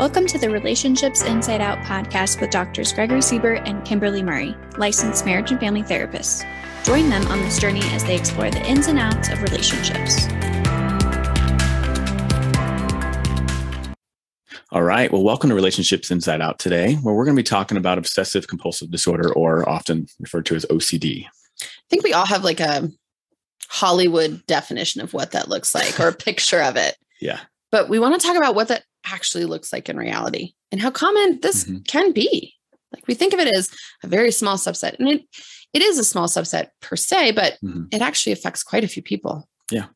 Welcome to the Relationships Inside Out podcast with Doctors Gregory Siebert and Kimberly Murray, licensed marriage and family therapists. Join them on this journey as they explore the ins and outs of relationships. All right. Well, welcome to Relationships Inside Out today, where we're going to be talking about obsessive compulsive disorder, or often referred to as OCD. I think we all have like a Hollywood definition of what that looks like or a picture of it. Yeah. But we want to talk about what that actually looks like in reality and how common this Mhm. can be. Like we think of it as a very small subset, and it it is a small subset per se, but Mhm. it actually affects quite a few people. Yeah.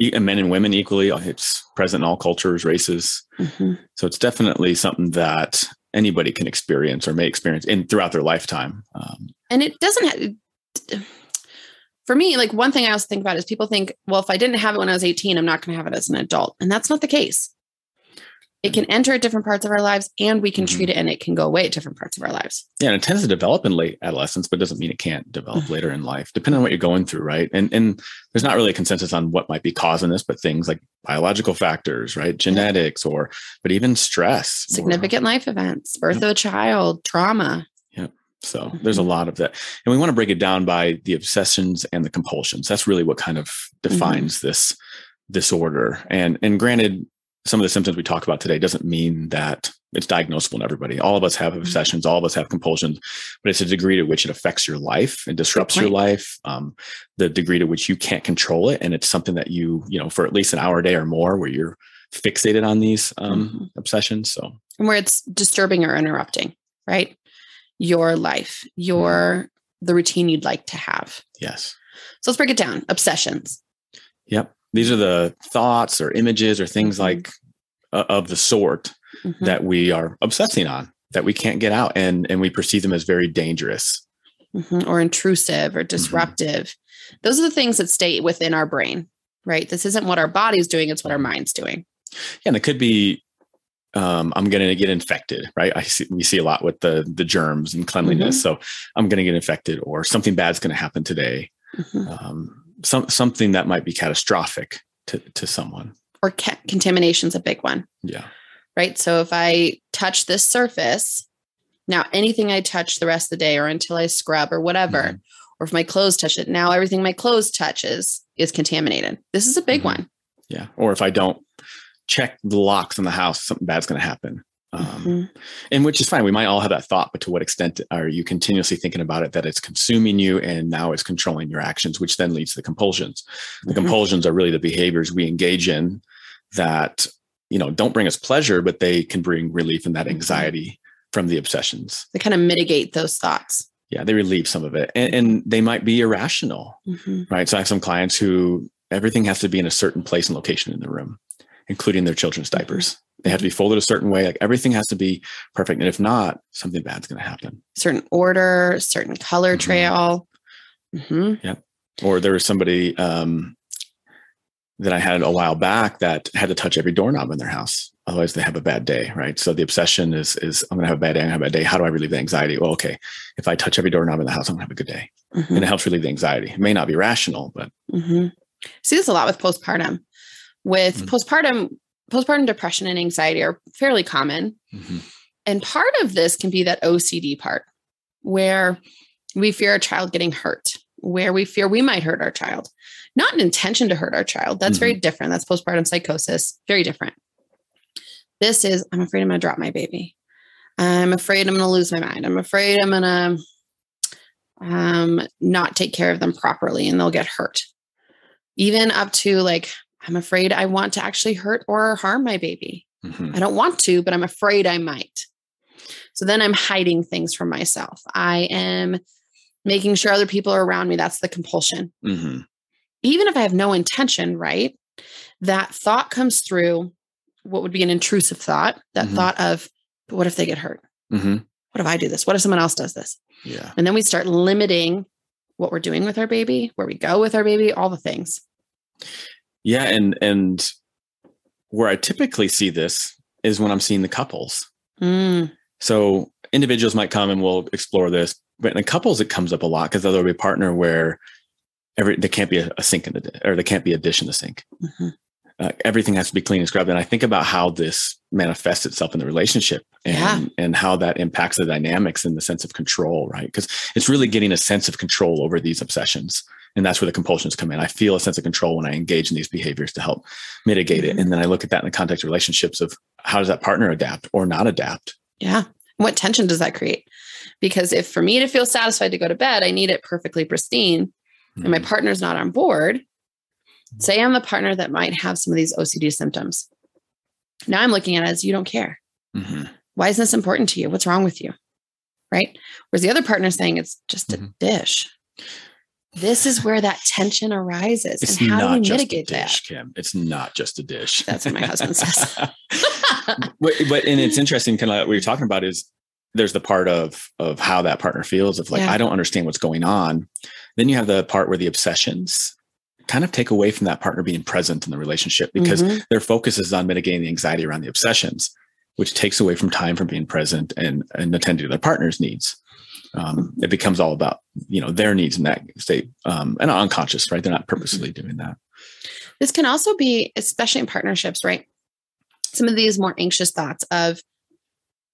And men and women equally. It's present in all cultures, races. Mhm. So it's definitely something that anybody can experience or may experience in throughout their lifetime. Um, And it doesn't have. For me, like one thing I also think about is people think, well, if I didn't have it when I was 18, I'm not going to have it as an adult. And that's not the case. It can enter at different parts of our lives and we can Mhm. treat it and it can go away at different parts of our lives. yeah, and it tends to develop in late adolescence, but doesn't mean it can't develop later in life, depending on what you're going through, right? And and there's not really a consensus on what might be causing this, but things like biological factors, right? Genetics, or but even stress, or- Significant life events, birth of a child, trauma. Yeah. So there's a Mhm. lot of that. And we want to break it down by the obsessions and the compulsions. That's really what kind of defines this disorder. And and granted, some of the symptoms we talk about today doesn't mean that it's diagnosable in everybody. All of us have obsessions, all of us have compulsions, but it's a degree to which it affects your life and disrupts your life. Um, the degree to which you can't control it. And it's something that you, you know, for at least an hour a day or more where you're fixated on these um, obsessions. So and where it's disturbing or interrupting, right? Your life, your the routine you'd like to have. yes. So let's break it down. Obsessions. Yep. These are the thoughts or images or things Mhm. like uh, of the sort Mhm. that we are obsessing on that we can't get out and and we perceive them as very dangerous. Mhm. Or intrusive or disruptive. Those are the things that stay within our brain, right? This isn't what our body's doing, it's what our mind's doing. Yeah and it could be um, I'm going to get infected, right? I see, we see a lot with the the germs and cleanliness. So I'm going to get infected, or something bad's going to happen today. Um, some something that might be catastrophic to to someone. Or ca- contamination's a big one. Yeah. right? So if I touch this surface, now anything I touch the rest of the day or until I scrub or whatever, Mhm. or if my clothes touch it, now everything my clothes touches is contaminated. This is a big Mhm. one. Yeah. Or if I don't check the locks in the house, something bad's going to happen. Um, Mhm. and which is fine. We might all have that thought, but to what extent are you continuously thinking about it that it's consuming you and now it's controlling your actions, which then leads to the compulsions. The Mhm. compulsions are really the behaviors we engage in that, you know, don't bring us pleasure, but they can bring relief in that Mhm. anxiety from the obsessions. They kind of mitigate those thoughts. Yeah, they relieve some of it. And, and they might be irrational, Mhm. right? So I have some clients who everything has to be in a certain place and location in the room, including their children's Mm-hmm. diapers. They have to be folded a certain way. Like everything has to be perfect. And if not, something bad's going to happen. Certain order, certain color Mhm. trail. Mhm. Or there was somebody um, that I had a while back that had to touch every doorknob in their house. Otherwise, they have a bad day, right? So the obsession is is I'm going to have a bad day. I'm going to have a bad day. How do I relieve the anxiety? Well, okay, if I touch every doorknob in the house, I'm going to have a good day, Mhm. and it helps relieve the anxiety. It may not be rational, but Mhm. See this a lot with postpartum. With Mm. postpartum, postpartum depression and anxiety are fairly common. Mhm. And part of this can be that OCD part where we fear a child getting hurt, where we fear we might hurt our child. Not an intention to hurt our child. That's very different. That's postpartum psychosis. Very different. This is, I'm afraid I'm going to drop my baby. I'm afraid I'm going to lose my mind. I'm afraid I'm going to um, not take care of them properly and they'll get hurt. Even up to like, I'm afraid I want to actually hurt or harm my baby. Mhm. I don't want to, but I'm afraid I might. So then I'm hiding things from myself. I am making sure other people are around me. That's the compulsion. Mhm. Even if I have no intention, right? That thought comes through what would be an intrusive thought, that Mhm. thought of, but what if they get hurt? Mhm. What if I do this? What if someone else does this? yeah, And then we start limiting what we're doing with our baby, where we go with our baby, all the things. Yeah, and and where I typically see this is when I'm seeing the couples. Mm, So individuals might come and we'll explore this, but in the couples it comes up a lot because there'll be a partner where every there can't be a, a sink in the or there can't be a dish in the sink. mhm. uh, everything has to be clean and scrubbed. And I think about how this manifests itself in the relationship and, Yeah. and how that impacts the dynamics and the sense of control, right? Because it's really getting a sense of control over these obsessions. And that's where the compulsions come in. I feel a sense of control when I engage in these behaviors to help mitigate it. Mhm. And then I look at that in the context of relationships of how does that partner adapt or not adapt? Yeah. What tension does that create? Because if for me to feel satisfied to go to bed, I need it perfectly pristine, and my Mhm. partner's not on board, say I'm the partner that might have some of these OCD symptoms. Now I'm looking at it as you don't care. Mhm. Why is this important to you? What's wrong with you? Right. Whereas the other partner saying it's just a Mhm. dish. This is where that tension arises. It's and how do we just a mitigate that? Kim. It's not just a dish. That's what my husband says. but, but and it's interesting, kind of like what you're talking about is there's the part of of how that partner feels of like Yeah. I don't understand what's going on. Then you have the part where the obsessions kind of take away from that partner being present in the relationship because Mhm. their focus is on mitigating the anxiety around the obsessions, which takes away from time from being present and and attending to their partner's needs. Um, it becomes all about you know their needs in that state um, and unconscious, right? They're not purposely doing that. This can also be, especially in partnerships, right? Some of these more anxious thoughts of,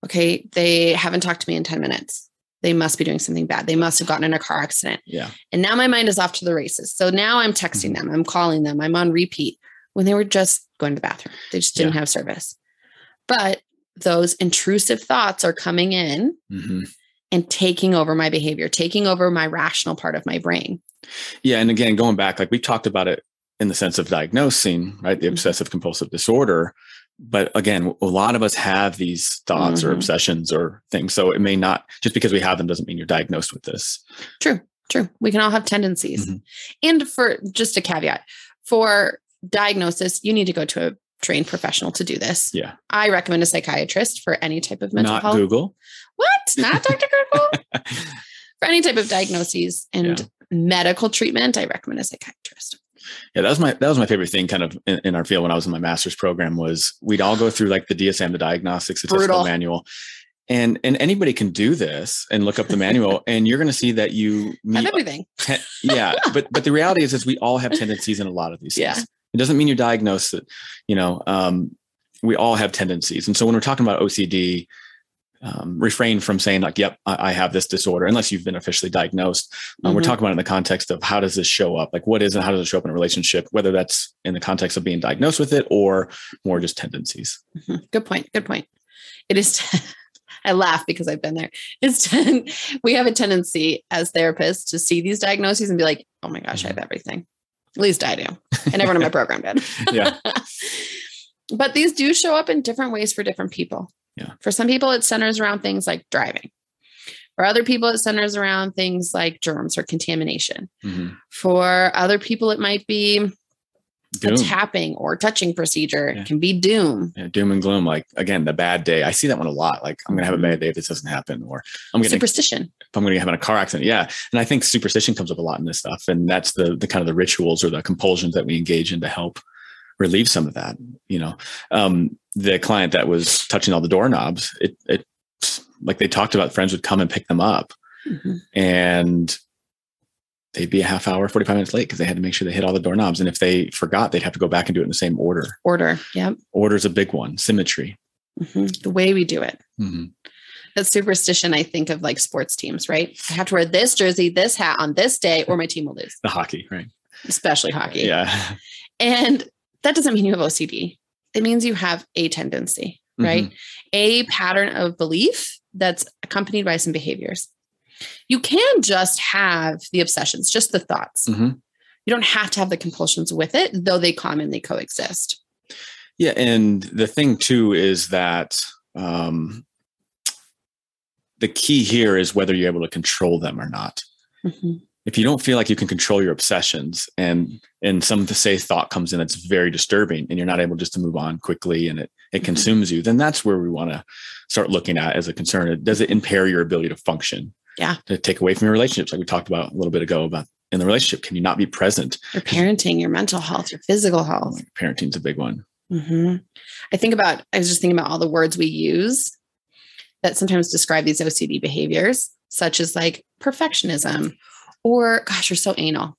okay, they haven't talked to me in 10 minutes. They must be doing something bad. They must have gotten in a car accident. Yeah. And now my mind is off to the races. So now I'm texting them, I'm calling them, I'm on repeat when they were just going to the bathroom. They just didn't have service. But those intrusive thoughts are coming in hmm and taking over my behavior, taking over my rational part of my brain. Yeah, and again, going back, like we talked about it in the sense of diagnosing, right, the Mhm. obsessive compulsive disorder. But again, a lot of us have these thoughts or Mhm. obsessions or things. So it may not just because we have them doesn't mean you're diagnosed with this. True, true. We can all have tendencies. Mhm. And for just a caveat, for diagnosis, you need to go to a trained professional to do this. Yeah, I recommend a psychiatrist for any type of mental not health. Google. What? Not Dr. Google? for any type of diagnoses and Yeah. medical treatment, I recommend a psychiatrist. Yeah, that was my that was my favorite thing, kind of in, in our field when I was in my master's program. Was we'd all go through like the DSM, the Diagnostic Statistical Brutal. Manual, and and anybody can do this and look up the manual, and you're going to see that you Have meet everything. Ten- yeah, but but the reality is, is we all have tendencies in a lot of these Yeah. things. It doesn't mean you're diagnosed that, you know, um, we all have tendencies. And so when we're talking about OCD, um, refrain from saying like, "Yep, I, I have this disorder," unless you've been officially diagnosed. Um, We're Mhm. talking about it in the context of how does this show up? Like, what is and how does it show up in a relationship? Whether that's in the context of being diagnosed with it or more just tendencies. Mhm. Good point. Good point. It is. I laugh because I've been there. It's we have a tendency as therapists to see these diagnoses and be like, "Oh my gosh, I have everything." At least I do, and everyone in my program did. Yeah. but these do show up in different ways for different people. Yeah. For some people, it centers around things like driving. For other people, it centers around things like germs or contamination. Mhm. For other people, it might be a tapping or touching procedure. Yeah. Can be doom. Yeah, doom and gloom. Like again, the bad day. I see that one a lot. Like I'm gonna have a bad day if this doesn't happen, or I'm gonna Superstition. if I'm going to have a car accident. Yeah. And I think superstition comes up a lot in this stuff. And that's the, the kind of the rituals or the compulsions that we engage in to help relieve some of that. You know, um, the client that was touching all the doorknobs, it, it, like they talked about friends would come and pick them up Mhm. and they'd be a half hour, 45 minutes late because they had to make sure they hit all the doorknobs. And if they forgot, they'd have to go back and do it in the same order. Order. Yep. Order is a big one. Symmetry. Mhm. The way we do it. Mhm. That superstition, I think of like sports teams, right? I have to wear this jersey, this hat on this day, or my team will lose, The hockey, right? especially hockey. Yeah. And that doesn't mean you have OCD. It means you have a tendency, right? A pattern of belief that's accompanied by some behaviors. You can just have the obsessions, just the thoughts. Mhm. You don't have to have the compulsions with it, though they commonly coexist. Yeah, and the thing too is that um, the key here is whether you're able to control them or not. Mhm. If you don't feel like you can control your obsessions, and and some to say thought comes in that's very disturbing, and you're not able just to move on quickly, and it it Mhm. consumes you, then that's where we want to start looking at as a concern. Does it impair your ability to function? Yeah. To take away from your relationships, like we talked about a little bit ago about in the relationship, can you not be present? Your parenting, your mental health, your physical health. Parenting's a big one. hmm I think about, I was just thinking about all the words we use that sometimes describe these OCD behaviors, such as like perfectionism or, gosh, you're so anal.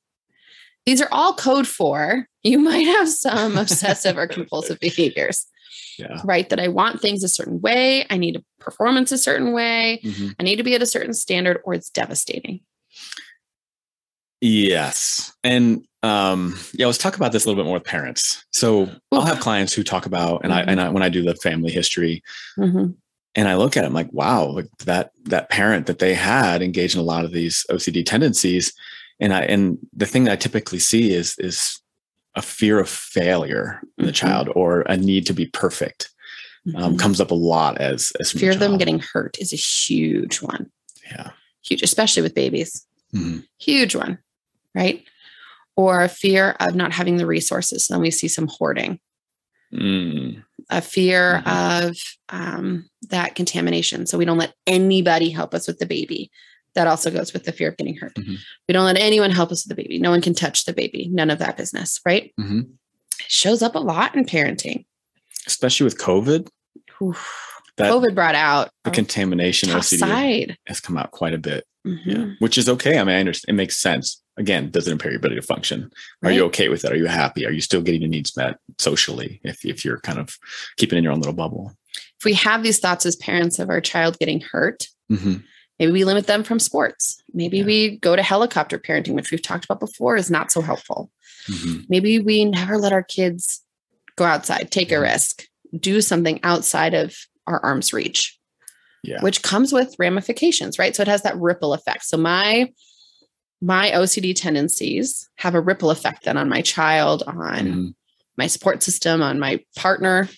these are all code for you might have some obsessive or compulsive behaviors. Yeah. Right. That I want things a certain way. I need a performance a certain way. Mhm. I need to be at a certain standard, or it's devastating. Yes. And um yeah, let's talk about this a little bit more with parents. So I'll have clients who talk about and I and I when I do the family history Mhm. and I look at it, I'm like, wow, like that that parent that they had engaged in a lot of these OCD tendencies. And I and the thing that I typically see is is a fear of failure in the Mhm. child or a need to be perfect. Um, Mhm. comes up a lot as as Fear of them getting hurt is a huge one. yeah. Huge, especially with babies. Mhm. Huge one. Right. Or a fear of not having the resources. Then we see some hoarding. Mm. a fear Mhm. of um, that contamination. So we don't let anybody help us with the baby. That also goes with the fear of getting hurt. Mhm. We don't let anyone help us with the baby. No one can touch the baby. None of that business, right? Mhm. It shows up a lot in parenting. Especially with COVID, that COVID brought out the contamination OCD side. has come out quite a bit. Mhm. Yeah. Which is okay. I mean, I understand it makes sense. Again, does it impair your ability to function? Are you okay with that? Are you happy? Are you still getting your needs met socially if, if you're kind of keeping in your own little bubble? If we have these thoughts as parents of our child getting hurt, hmm maybe we limit them from sports. Maybe Yeah. we go to helicopter parenting, which we've talked about before, is not so helpful. hmm maybe we never let our kids go outside, take a risk, do something outside of our arm's reach, Yeah. which comes with ramifications, right? So it has that ripple effect. So my my OCD tendencies have a ripple effect then on my child, on Mhm. my support system, on my partner.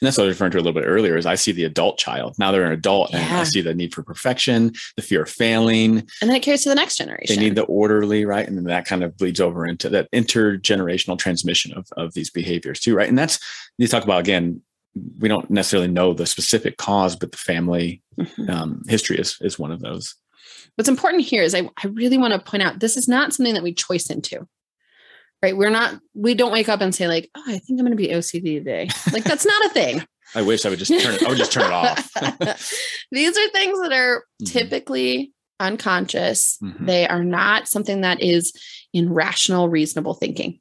And that's what I was referring to a little bit earlier is I see the adult child. Now they're an adult and I see the need for perfection, the fear of failing. And then it carries to the next generation. They need the orderly, right? And then that kind of bleeds over into that intergenerational transmission of, of these behaviors too, right? And that's you talk about again, we don't necessarily know the specific cause, but the family Mhm. um, history is is one of those. What's important here is I, I really want to point out this is not something that we choice into. Right. We're not, we don't wake up and say, like, oh, I think I'm going to be OCD today. Like, that's not a thing. I wish I would just turn it, I would just turn it off. These are things that are Mhm. typically unconscious. Mhm. They are not something that is in rational, reasonable thinking.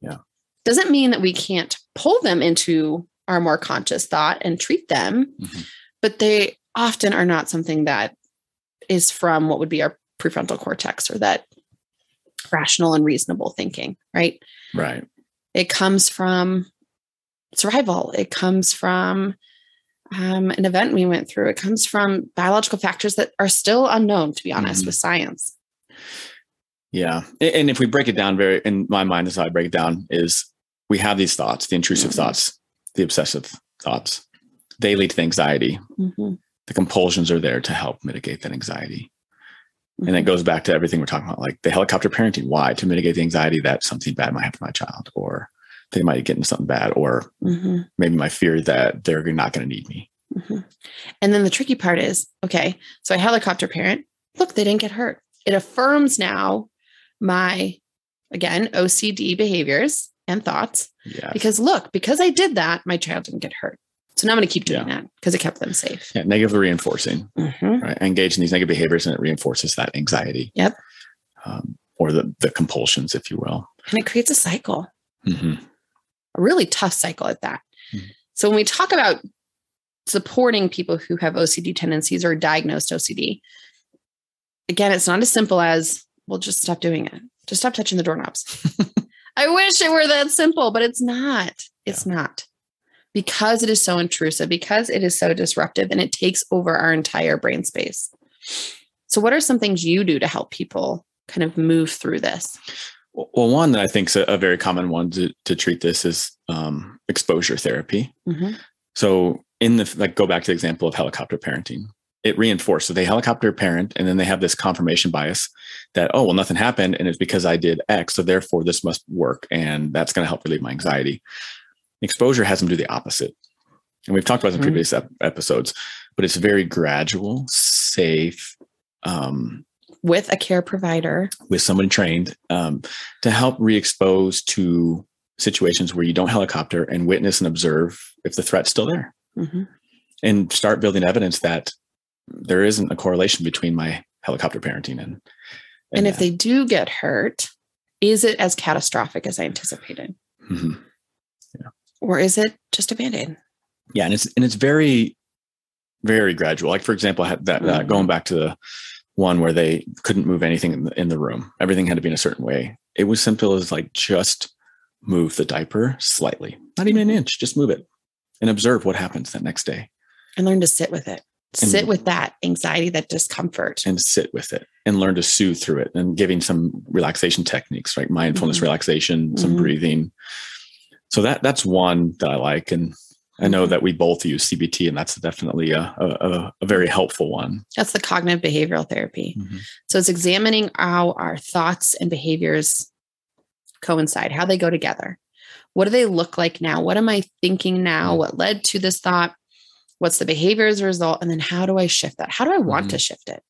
Yeah. Doesn't mean that we can't pull them into our more conscious thought and treat them, Mhm. but they often are not something that is from what would be our prefrontal cortex or that rational and reasonable thinking, right? Right. It comes from survival. It comes from um, an event we went through. It comes from biological factors that are still unknown, to be honest, Mhm. with science. Yeah. And if we break it down very in my mind, as I break it down, is we have these thoughts, the intrusive Mhm. thoughts, the obsessive thoughts. They lead to anxiety. Mhm. The compulsions are there to help mitigate that anxiety. And Mm-hmm. it goes back to everything we're talking about, like the helicopter parenting. Why? To mitigate the anxiety that something bad might happen to my child, or they might get into something bad, or Mhm. maybe my fear that they're not going to need me. Mhm. And then the tricky part is okay, so I helicopter parent, look, they didn't get hurt. It affirms now my, again, OCD behaviors and thoughts Yeah. because look, because I did that, my child didn't get hurt. So now I'm going to keep doing Yeah. that because it kept them safe. yeah. Negatively reinforcing, Mhm. right? Engage in these negative behaviors and it reinforces that anxiety. Yep. Um, or the, the compulsions, if you will. And it creates a cycle. Mhm. a really tough cycle at that. Mhm. So when we talk about supporting people who have OCD tendencies or diagnosed OCD, again, it's not as simple as, well, just stop doing it. Just stop touching the doorknobs. I wish it were that simple, but it's not. It's not. Because it is so intrusive, because it is so disruptive, and it takes over our entire brain space. So, what are some things you do to help people kind of move through this? Well, one that I think is a, very common one to, to treat this is um, exposure therapy. Mhm. So, in the like, go back to the example of helicopter parenting. It reinforced so they helicopter parent, and then they have this confirmation bias that oh well nothing happened, and it's because I did X, so therefore this must work, and that's going to help relieve my anxiety. Exposure has them do the opposite, and we've talked about this in Mhm. previous ep- episodes, but it's very gradual, safe, um, With a care provider. with someone trained um, to help re-expose to situations where you don't helicopter and witness and observe if the threat's still there Mhm. and start building evidence that there isn't a correlation between my helicopter parenting and And if that. they do get hurt, Is it as catastrophic as I anticipated? hmm Or is it just a band aid? Yeah, and it's and it's very, very gradual. Like for example, I had that uh, Mhm. going back to the one where they couldn't move anything in the, in the room. Everything had to be in a certain way. It was simple as like just move the diaper slightly, not even an inch. Just move it, and observe what happens that next day, And learn to sit with it. And- sit with that anxiety, that discomfort. and sit with it, and learn to soothe through it, and giving some relaxation techniques, like mindfulness, Mhm. relaxation, some Mhm. breathing. So that that's one that I like, and I know that we both use CBT, and that's definitely a a, a- a very helpful one. That's the cognitive behavioral therapy. Mm-hmm. So it's examining how our thoughts and behaviors coincide, how they go together. What do they look like now? What am I thinking now? Mm-hmm. What led to this thought? What's the behavior as a result? And then how do I shift that? How do I want mm-hmm. to shift it?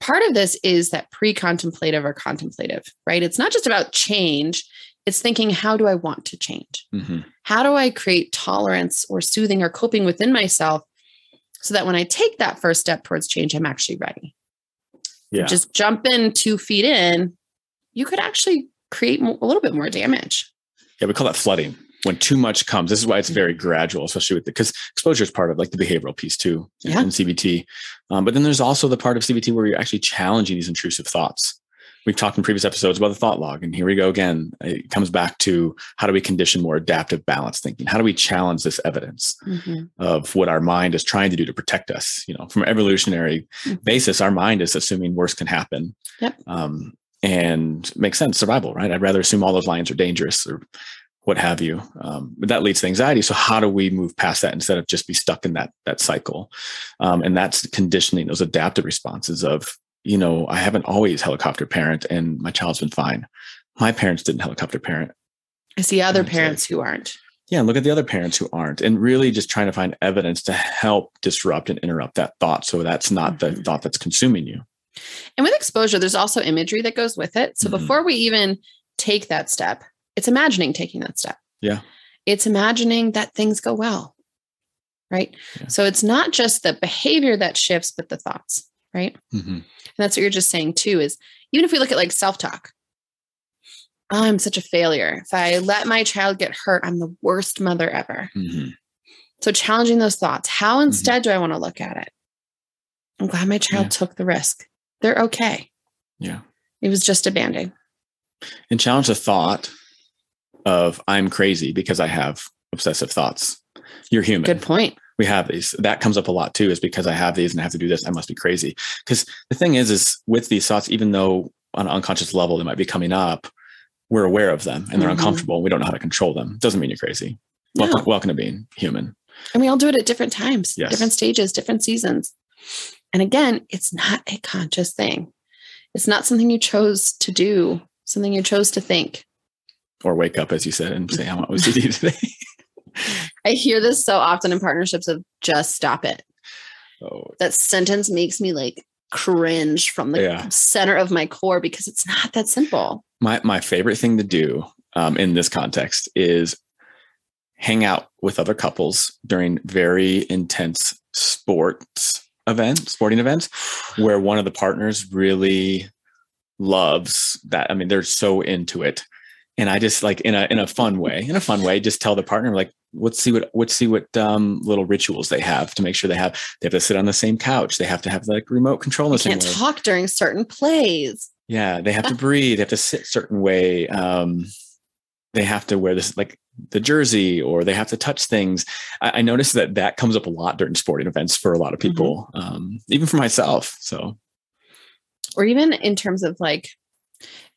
Part of this is that pre contemplative or contemplative, right? It's not just about change, it's thinking, how do I want to change? Mhm. How do I create tolerance or soothing or coping within myself so that when I take that first step towards change, I'm actually ready? Yeah. just jump in two feet in, you could actually create a little bit more damage. Yeah, we call that flooding. When too much comes, this is why it's very gradual, especially with the because exposure is part of like the behavioral piece too in, Yeah. in CBT. Um, but then there's also the part of CBT where you're actually challenging these intrusive thoughts. We've talked in previous episodes about the thought log, and here we go again. It comes back to how do we condition more adaptive, balanced thinking? How do we challenge this evidence of what our mind is trying to do to protect us? You know, from an evolutionary Mhm. basis, our mind is assuming worse can happen. Yep. Um, and makes sense, survival, right? I'd rather assume all those lions are dangerous or what have you. Um, but that leads to anxiety. So how do we move past that instead of just be stuck in that that cycle? Um, and that's conditioning those adaptive responses of, you know, I haven't always helicopter parent and my child's been fine. My parents didn't helicopter parent. I see other it. parents who aren't. Yeah, look at the other parents who aren't, and really just trying to find evidence to help disrupt and interrupt that thought. So that's not the Mhm. thought that's consuming you. And with exposure, there's also imagery that goes with it. So Mhm. before we even take that step, it's imagining taking that step. Yeah. It's imagining that things go well. Right. Yeah. So it's not just the behavior that shifts, but the thoughts. Right. Mhm. And that's what you're just saying too is even if we look at like self talk, I'm such a failure. If I let my child get hurt, I'm the worst mother ever. Mhm. So challenging those thoughts. How instead do I want to look at it? I'm glad my child Yeah. took the risk. They're okay. Yeah. It was just a band aid. and challenge the thought of I'm crazy because I have obsessive thoughts. You're human. Good point. We have these. That comes up a lot too, is because I have these and I have to do this. I must be crazy. Because the thing is, is with these thoughts, even though on an unconscious level they might be coming up, we're aware of them and they're Mhm. uncomfortable. And we don't know how to control them. Doesn't mean you're crazy. No. Welcome, welcome to being human. And we all do it at different times, Yes. different stages, different seasons. And again, it's not a conscious thing. It's not something you chose to do, something you chose to think. Or wake up, as you said, and say, I want OCD today. I hear this so often in partnerships of just stop it. oh, That sentence makes me like cringe from the Yeah. center of my core because it's not that simple. my my favorite thing to do um, in this context is hang out with other couples during very intense sports events, sporting events, where one of the partners really loves that. I mean, they're so into it, and I just like in a in a fun way, in a fun way, just tell the partner like, let's see what let's see what um, little rituals they have to make sure they have they have to sit on the same couch, they have to have like remote control in I the can't way. talk during certain plays. Yeah, they have to breathe. They have to sit certain way. Um, they have to wear this like the jersey, or they have to touch things. I, I noticed that that comes up a lot during sporting events for a lot of people, um, even for myself. So or even in terms of like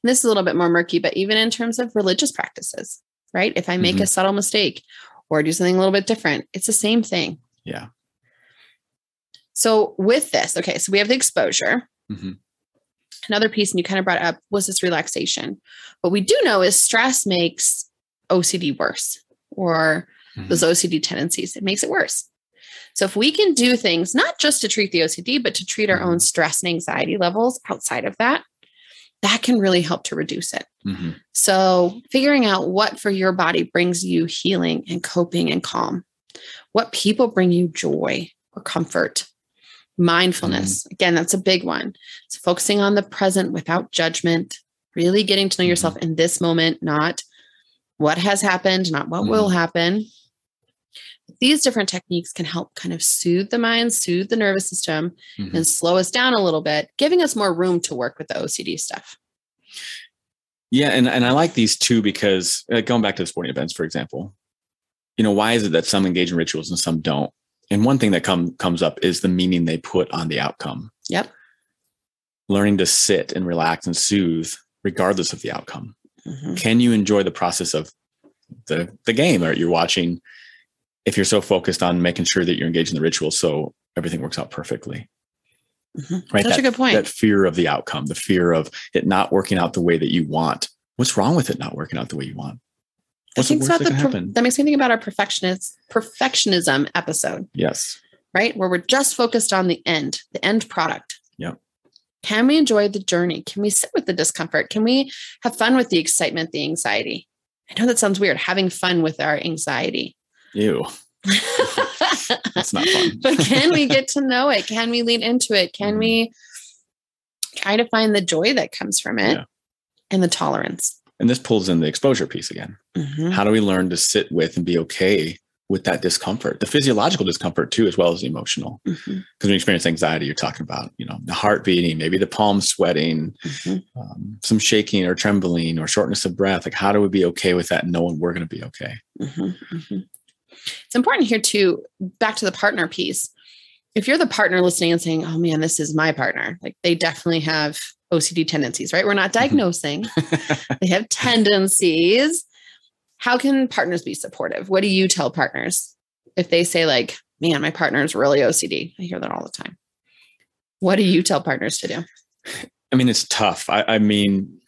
this is a little bit more murky but even in terms of religious practices right if i make a subtle mistake or do something a little bit different it's the same thing. Yeah, so with this okay so we have the exposure. Mhm. another piece and you kind of brought up was this relaxation. What we do know is stress makes ocd worse or Mhm. those ocd tendencies it makes it worse. So if we can do things not just to treat the ocd but to treat our own stress and anxiety levels outside of that that can really help to reduce it. Mhm. so figuring out what for your body brings you healing and coping and calm. What people bring you joy or comfort. Mindfulness. Mm-hmm. Again that's a big one. So focusing on the present without judgment. Really getting to know yourself mm-hmm. in this moment, not what has happened, not what will mm-hmm. happen. These different techniques can help kind of soothe the mind, soothe the nervous system, Mhm. and slow us down a little bit, giving us more room to work with the OCD stuff. Yeah, and, and I like these too because uh, going back to the sporting events, for example, you know, why is it that some engage in rituals and some don't? And one thing that come comes up is the meaning they put on the outcome. Yep. Learning to sit and relax and soothe regardless of the outcome. Mhm. Can you enjoy the process of the the game that you're watching if you're so focused on making sure that you're engaged in the ritual so everything works out perfectly? Mhm. Right. that's that, a good point. That fear of the outcome, the fear of it not working out the way that you want. What's wrong with it not working out the way you want? I What's the think about that the per- happen? that makes me think about our perfectionist perfectionism episode, Yes. right? Where we're just focused on the end, the end product. Yep. Can we enjoy the journey? Can we sit with the discomfort? Can we have fun with the excitement, the anxiety? I know that sounds weird, having fun with our anxiety. Ew. That's not fun. but can we get to know it? Can we lean into it? Can Mhm. we try to find the joy that comes from it Yeah. and the tolerance? And this pulls in the exposure piece again. Mhm. How do we learn to sit with and be okay with that discomfort, the physiological discomfort too, as well as the emotional? Because when you experience anxiety, you're talking about, you know, the heart beating, maybe the palms sweating, Mhm. um, some shaking or trembling or shortness of breath. Like, how do we be okay with that, knowing we're going to be okay? It's important here too, back to the partner piece. If you're the partner listening and saying, oh man, this is my partner, like they definitely have OCD tendencies, right? We're not mm-hmm. diagnosing, they have tendencies. How can partners be supportive? What do you tell partners if they say, like, man, my partner is really OCD? I hear that all the time. What do you tell partners to do? I mean, it's tough. I, I mean,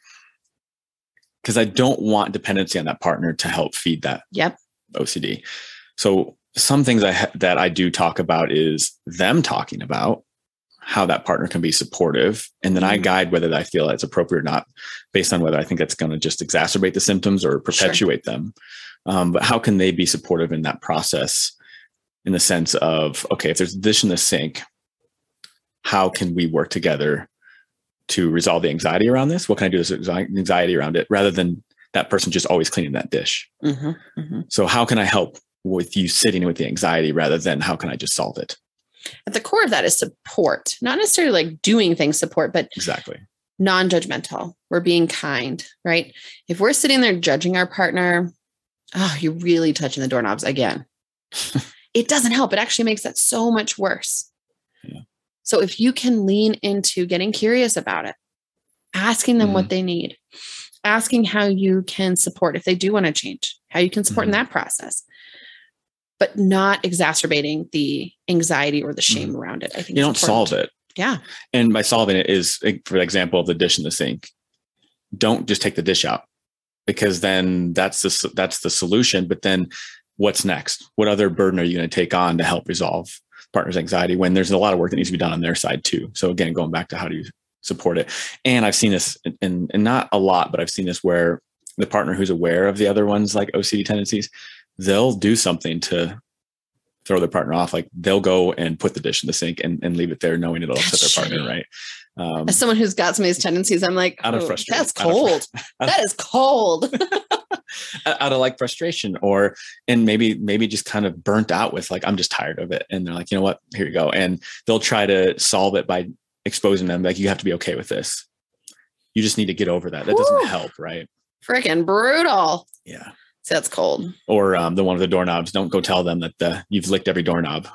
because I don't want dependency on that partner to help feed that Yep. OCD. So some things I ha- that I do talk about is them talking about how that partner can be supportive, and then I Mhm. guide whether I feel that's appropriate or not, based on whether I think that's going to just exacerbate the symptoms or perpetuate them. Um, but how can they be supportive in that process? In the sense of, okay, if there's a dish in the sink, how can we work together to resolve the anxiety around this? What can I do to anxi- anxiety around it, rather than that person just always cleaning that dish? Mhm, mhm. So how can I help with you sitting with the anxiety rather than how can I just solve it? At the core of that is support, not necessarily like doing things support, but Exactly. non-judgmental we're being kind right if we're sitting there judging our partner oh you're really touching the doorknobs again it doesn't help it actually makes that so much worse Yeah. so if you can lean into getting curious about it asking them Mm-hmm. what they need asking how you can support if they do want to change how you can support in Mhm. that process but not exacerbating the anxiety or the shame around it i think Mm-hmm. You don't solve it. yeah And by solving it is, for example, of the dish in the sink. Don't just take the dish out because then that's the that's the solution. But then, what's next? What other burden are you going to take on to help resolve partner's anxiety when there's a lot of work that needs to be done on their side too? So again, going back to how do you support it? And I've seen this, and and not a lot, but I've seen this where the partner who's aware of the other one's like OCD tendencies, they'll do something to throw their partner off. Like they'll go and put the dish in the sink and, and leave it there, knowing it'll upset That's their partner, right? Um, as someone who's got some of these tendencies i'm like Out of oh, frustration- that's out of fr- cold. That is cold. Out of like frustration or and maybe maybe just kind of burnt out with like i'm just tired of it. And they're like you know what? Here you go. And they'll try to solve it by exposing them like you have to be okay with this. You just need to get over that. That doesn't help right? Freaking brutal. Yeah so that's cold or um, the one with the doorknobs don't go tell them that the, you've licked every doorknob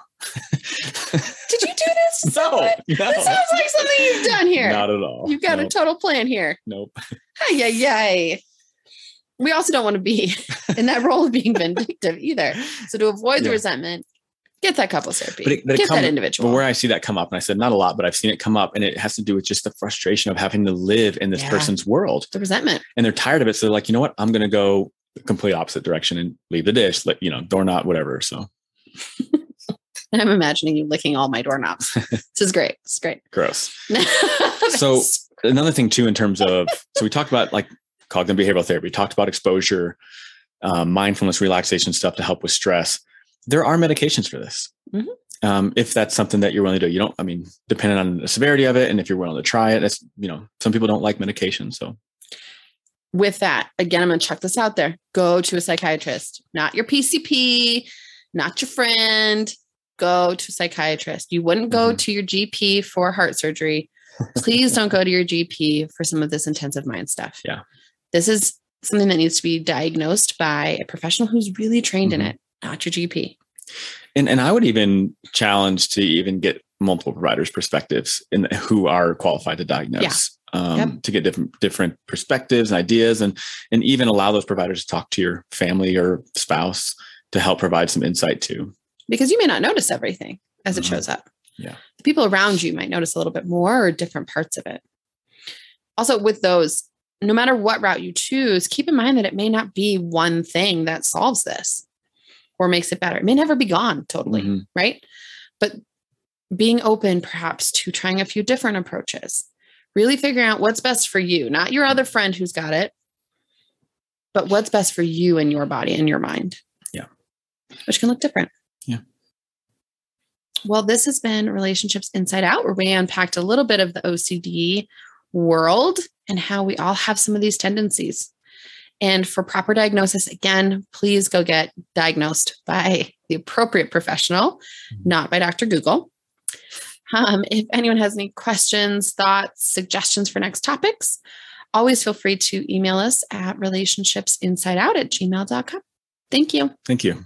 did you do this no, no this sounds like something you've done here not at all you've got nope, a total plan here nope Ay, yay, yay. We also don't want to be in that role of being vindictive either. So to avoid the Yeah. resentment, get that couple therapy. But it- but get come- that individual. But where I see that come up, and I said not a lot, but I've seen it come up, and it has to do with just the frustration of having to live in this Yeah. person's world, the resentment. and they're tired of it. So they're like, you know what, I'm going to go the complete opposite direction and leave the dish, like you know, doorknob, whatever. So I'm imagining you licking all my doorknobs. this is great. It's great. gross. So another thing too, in terms of, so we talked about like cognitive behavioral therapy, we talked about exposure, um, mindfulness, relaxation stuff to help with stress. There are medications for this. Mhm. Um, if that's something that you're willing to do, you don't, I mean, depending on the severity of it, and if you're willing to try it, that's, you know, some people don't like medication. So with that, again, I'm going to chuck this out there. Go to a psychiatrist, not your PCP, not your friend. Go to a psychiatrist. You wouldn't go mm-hmm. to your GP for heart surgery. Please don't go to your GP for some of this intensive mind stuff. Yeah. This is something that needs to be diagnosed by a professional who's really trained mm-hmm. in it, not your GP. And and I would even challenge to even get multiple providers' perspectives in who are qualified to diagnose. Um, yep. to get different different perspectives and ideas and and even allow those providers to talk to your family or spouse to help provide some insight too because you may not notice everything as it mm-hmm. shows up yeah the people around you might notice a little bit more or different parts of it also with those no matter what route you choose keep in mind that it may not be one thing that solves this or makes it better it may never be gone totally mm-hmm. right but being open perhaps to trying a few different approaches, really figuring out what's best for you, not your other friend who's got it, but what's best for you and your body and your mind. Yeah. Which can look different. Yeah. Well, this has been Relationships Inside Out, where we unpacked a little bit of the OCD world and how we all have some of these tendencies. And for proper diagnosis, again, please go get diagnosed by the appropriate professional, mm-hmm. not by Dr. Google. Um, if anyone has any questions, thoughts, suggestions for next topics, always feel free to email us at relationshipsinsideout at gmail.com. Thank you. Thank you.